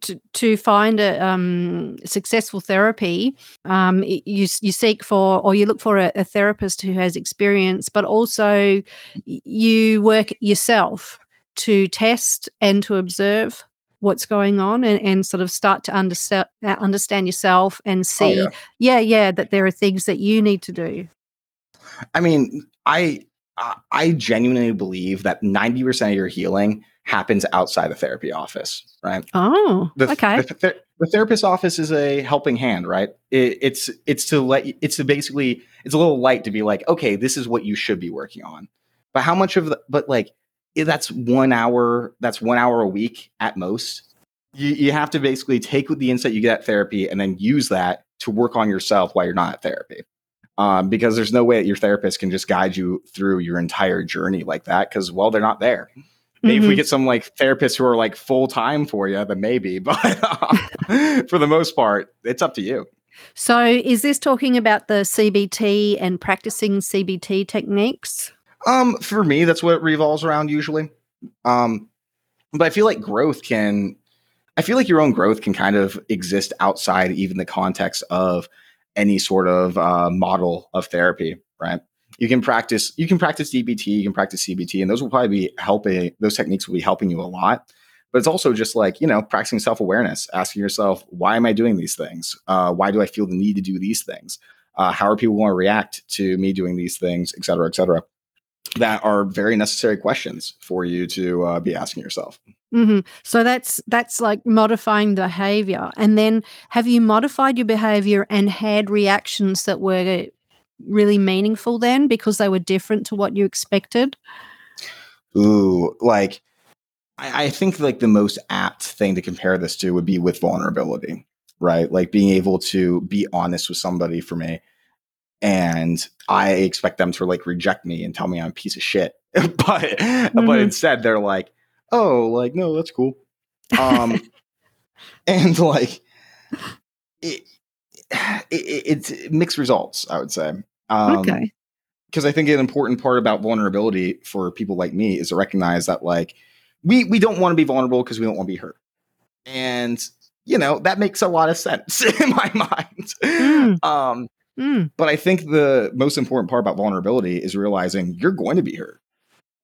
to, to find a um, successful therapy, um, you you seek for or you look for a, a therapist who has experience, but also you work yourself to test and to observe what's going on and, and sort of start to understand uh, understand yourself and oh, see yeah. yeah yeah that there are things that you need to do I mean, I I- genuinely believe that 90% of your healing happens outside the therapy office, right? oh The, okay the, ther- the therapist office is a helping hand, right? It, it's it's to let you, it's to basically it's a little light to be like, okay, this is what you should be working on. But how much of the but like that's one hour that's one hour a week at most. you, you have to basically take the insight you get at therapy and then use that to work on yourself while you're not at therapy. Um, because there's no way that your therapist can just guide you through your entire journey like that because well they're not there maybe mm-hmm. if we mm-hmm. get some like therapists who are like full time for you then maybe but uh, for the most part it's up to you so is this talking about the cbt and practicing cbt techniques um for me that's what revolves around usually um but i feel like growth can I feel like your own growth can kind of exist outside even the context of any sort of uh, model of therapy, right? You can practice, you can practice DBT, you can practice CBT, and those will probably be helping. Those techniques will be helping you a lot. But it's also just like you know, practicing self awareness, asking yourself, why am I doing these things? Uh, why do I feel the need to do these things? Uh, how are people going to react to me doing these things, et cetera, et cetera? That are very necessary questions for you to uh, be asking yourself. Mm-hmm. So that's that's like modifying behavior, and then have you modified your behavior and had reactions that were really meaningful then because they were different to what you expected? Ooh, like I, I think like the most apt thing to compare this to would be with vulnerability, right? Like being able to be honest with somebody for me, and I expect them to like reject me and tell me I'm a piece of shit, but mm-hmm. but instead they're like oh, like, no, that's cool. Um, and like, it, it, it's mixed results, I would say. Um, okay. Because I think an important part about vulnerability for people like me is to recognize that, like, we we don't want to be vulnerable because we don't want to be hurt, and you know that makes a lot of sense in my mind. Mm. Um, mm. But I think the most important part about vulnerability is realizing you're going to be hurt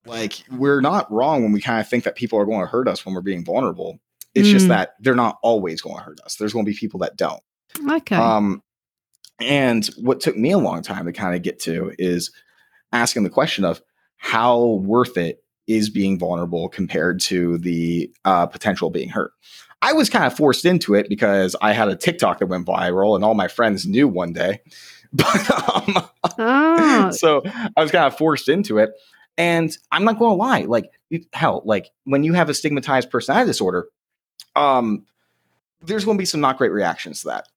like we're not wrong when we kind of think that people are going to hurt us when we're being vulnerable. It's mm. just that they're not always going to hurt us. There's going to be people that don't. Okay. Um, and what took me a long time to kind of get to is asking the question of how worth it is being vulnerable compared to the uh, potential being hurt. I was kind of forced into it because I had a TikTok that went viral and all my friends knew one day. But um, oh. so I was kind of forced into it. And I'm not going to lie, like hell, like when you have a stigmatized personality disorder, um, there's going to be some not great reactions to that.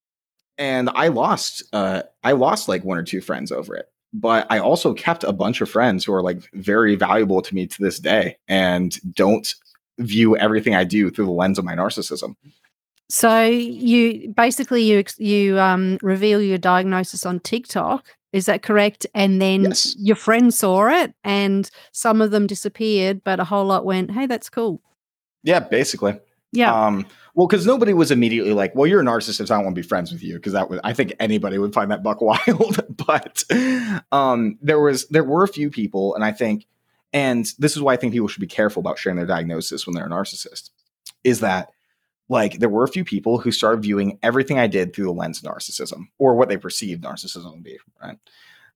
And I lost, uh, I lost like one or two friends over it. But I also kept a bunch of friends who are like very valuable to me to this day and don't view everything I do through the lens of my narcissism. So you basically you you um, reveal your diagnosis on TikTok is that correct? And then yes. your friends saw it and some of them disappeared, but a whole lot went, hey, that's cool. Yeah, basically. Yeah. Um, well, because nobody was immediately like, well, you're a narcissist. I don't want to be friends with you. Because that was, I think anybody would find that buck wild. but um, there was, there were a few people, and I think, and this is why I think people should be careful about sharing their diagnosis when they're a narcissist, is that like there were a few people who started viewing everything I did through the lens of narcissism or what they perceived narcissism to be. Right?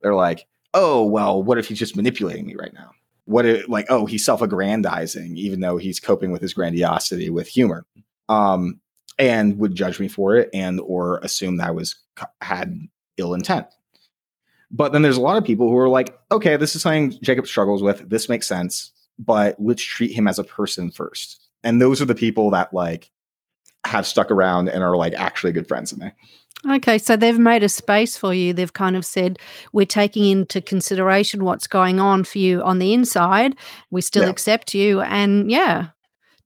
They're like, oh well, what if he's just manipulating me right now? What if like oh he's self-aggrandizing even though he's coping with his grandiosity with humor, um, and would judge me for it and or assume that I was had ill intent. But then there's a lot of people who are like, okay, this is something Jacob struggles with. This makes sense, but let's treat him as a person first. And those are the people that like have stuck around and are like actually good friends of me. Okay, so they've made a space for you. They've kind of said, we're taking into consideration what's going on for you on the inside. We still yeah. accept you. And yeah.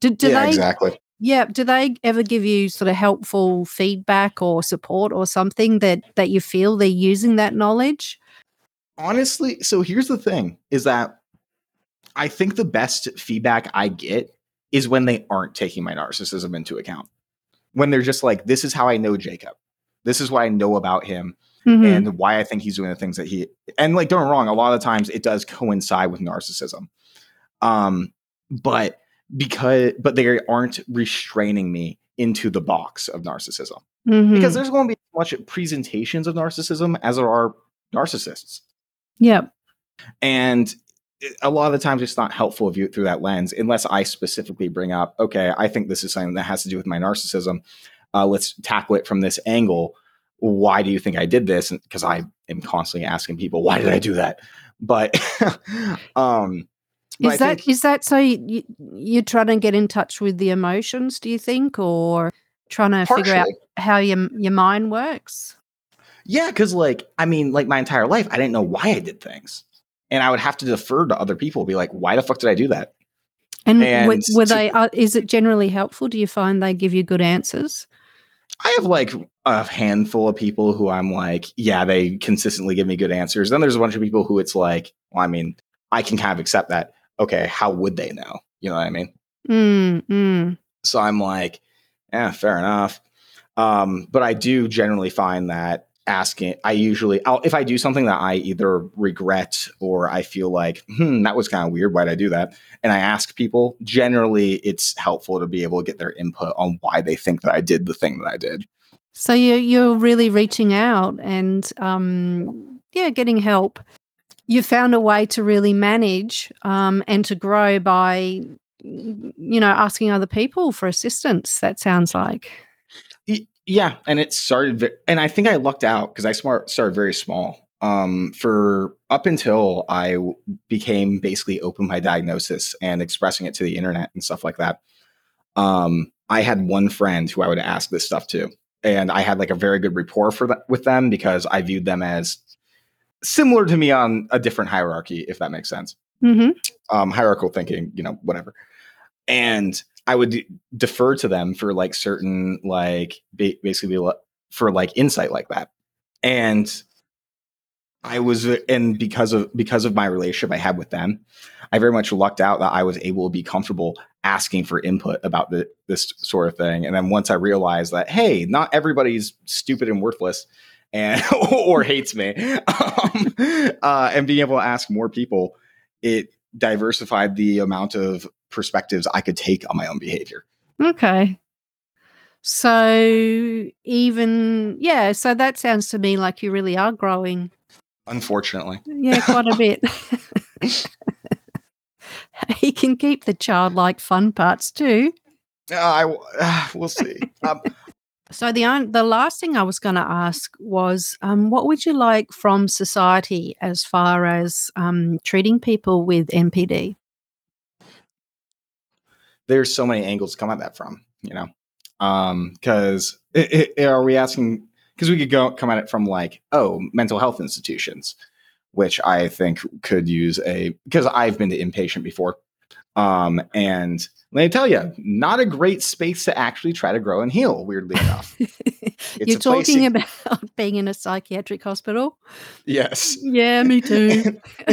Do, do yeah, they, exactly. Yeah. Do they ever give you sort of helpful feedback or support or something that that you feel they're using that knowledge? Honestly, so here's the thing is that I think the best feedback I get is when they aren't taking my narcissism into account when they're just like, this is how I know Jacob. This is what I know about him mm-hmm. and why I think he's doing the things that he and like don't wrong, a lot of times it does coincide with narcissism. Um, but because but they aren't restraining me into the box of narcissism. Mm-hmm. Because there's going to be much presentations of narcissism as there are narcissists. Yep. And a lot of the times it's not helpful to view it through that lens unless I specifically bring up, okay, I think this is something that has to do with my narcissism. Uh, let's tackle it from this angle. Why do you think I did this? Because I am constantly asking people, why did I do that? But um, But Is I that think- is that so you, you're trying to get in touch with the emotions, do you think, or trying to figure out how your your mind works? Yeah, because like I mean, like my entire life, I didn't know why I did things, and I would have to defer to other people, be like, "Why the fuck did I do that?" And, And were, were to- they? Uh, is it generally helpful? Do you find they give you good answers? I have like a handful of people who I'm like, yeah, they consistently give me good answers. Then there's a bunch of people who it's like, well, I mean, I can kind of accept that. Okay, how would they know? You know what I mean? Mm, mm. So I'm like, yeah, fair enough. Um, but I do generally find that asking, I usually, I'll, if I do something that I either regret or I feel like, hmm, that was kind of weird. Why'd I do that? And I ask people, generally it's helpful to be able to get their input on why they think that I did the thing that I did. So you you're really reaching out and um, yeah, getting help. You found a way to really manage um, and to grow by you know asking other people for assistance. That sounds like. Yeah, and it started, and I think I lucked out because I started very small. Um, for up until i became basically open my diagnosis and expressing it to the internet and stuff like that. Um, I had one friend who I would ask this stuff to, and I had like a very good rapport for that with them because I viewed them as similar to me on a different hierarchy, if that makes sense hmm um, hierarchical thinking, you know, whatever. And I would d- defer to them for like certain, like ba- basically for like insight like that. And I was, and because of because of my relationship I had with them, I very much lucked out that I was able to be comfortable asking for input about the, this sort of thing. And then once I realized that, hey, not everybody's stupid and worthless, and or hates me, um, uh, and being able to ask more people, it diversified the amount of perspectives I could take on my own behavior. Okay. So even yeah, so that sounds to me like you really are growing. Unfortunately, Yeah, quite a bit. he can keep the childlike fun parts too. uh, I uh, we'll see. Um, So the the last thing I was going to ask was, um, what would you like from society as far as um, treating people with NPD? there's so many angles to come at that from, you know, because are we asking? Because we could go come at it from like, oh, mental health institutions, which I think could use a because I've been to inpatient before, um, and let me tell you, not a great space to actually try to grow and heal. Weirdly enough, You're talking you- about being in a psychiatric hospital. yes. Yeah, me too.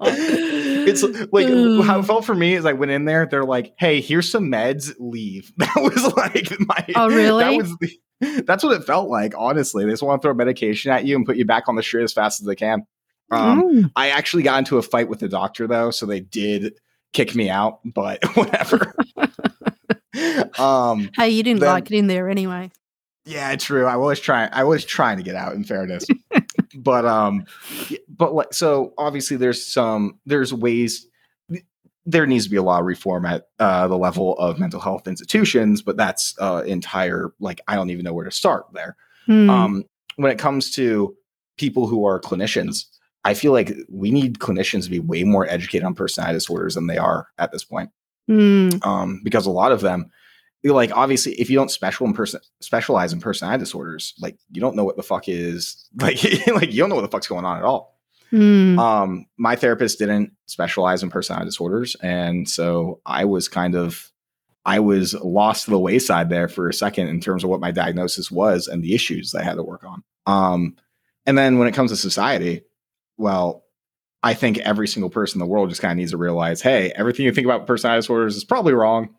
it's like how it felt for me is I went in there. They're like, "Hey, here's some meds. Leave." That was like my. Oh, really? That was the, that's what it felt like. Honestly, they just want to throw medication at you and put you back on the street as fast as they can. Um, Mm. I actually got into a fight with the doctor though, so they did kick me out. But whatever. um, Hey, you didn't then- like it in there anyway. yeah, true. I was trying. I was trying to get out. In fairness, but um, but like so, obviously, there's some there's ways. There needs to be a lot of reform at uh, the level of mental health institutions, but that's uh, entire like I don't even know where to start there. Hmm. Um, when it comes to people who are clinicians, I feel like we need clinicians to be way more educated on personality disorders than they are at this point Hmm. um, because a lot of them, like obviously, if you don't special in person specialize in personality disorders, like you don't know what the fuck is like, like you don't know what the fuck's going on at all. Hmm. Um, my therapist didn't specialize in personality disorders, and so I was kind of, I was lost to the wayside there for a second in terms of what my diagnosis was and the issues I had to work on. Um, and then when it comes to society, well, I think every single person in the world just kind of needs to realize, hey, everything you think about personality disorders is probably wrong.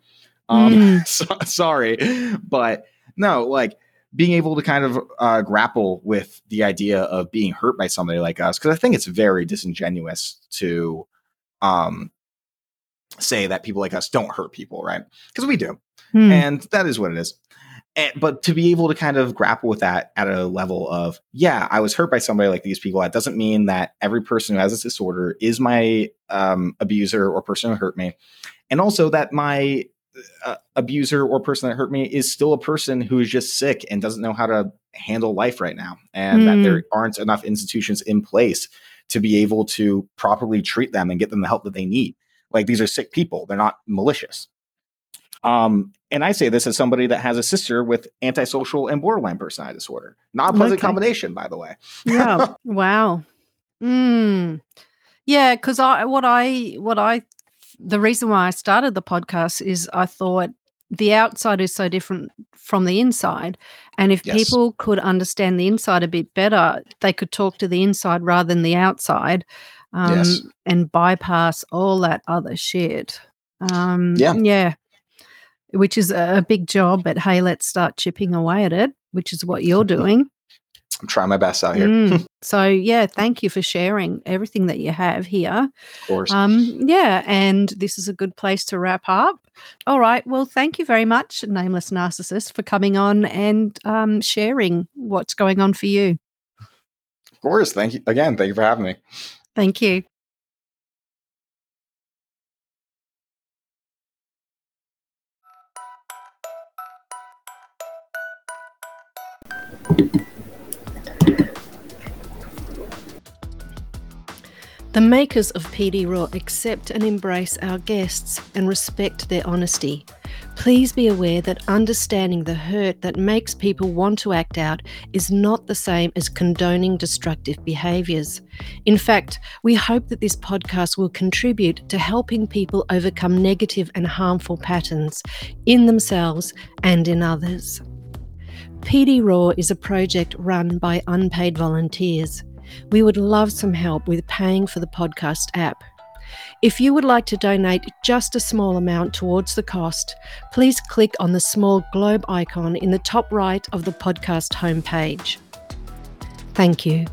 Um, Mm. so- sorry, but no, like being able to kind of uh, grapple with the idea of being hurt by somebody like us, because I think it's very disingenuous to um, say that people like us don't hurt people, right? Because we do Hmm. and that is what it is. And, but to be able to kind of grapple with that at a level of, yeah, I was hurt by somebody like these people. That doesn't mean that every person who has this disorder is my um, abuser or person who hurt me, and also that my uh, abuser or person that hurt me is still a person who is just sick and doesn't know how to handle life right now, and that Hmm. there aren't enough institutions in place to be able to properly treat them and get them the help that they need. Like these are sick people, they're not malicious. Um, and I say this as somebody that has a sister with antisocial and borderline personality disorder. Not a pleasant Okay. combination, by the way. Yeah. wow. Mm. Yeah, because I what I what I the reason why I started the podcast is I thought the outside is so different from the inside. And if Yes. people could understand the inside a bit better, they could talk to the inside rather than the outside um, Yes. and bypass all that other shit. Um, Yeah. Yeah. Which is a big job, but hey, let's start chipping away at it, which is what you're doing. I'm trying my best out here, Mm. So yeah, thank you for sharing everything that you have here. of course. Um, yeah, and this is a good place to wrap up. All right. Well, thank you very much, Nameless Narcissist, for coming on and um, sharing what's going on for you. of course. Thank you again. Thank you for having me. Thank you. The makers of PD Raw accept and embrace our guests and respect their honesty. Please be aware that understanding the hurt that makes people want to act out is not the same as condoning destructive behaviours. In fact, we hope that this podcast will contribute to helping people overcome negative and harmful patterns in themselves and in others. PD Raw is a project run by unpaid volunteers. We would love some help with paying for the podcast app. If you would like to donate just a small amount towards the cost, please click on the small globe icon in the top right of the podcast homepage. Thank you.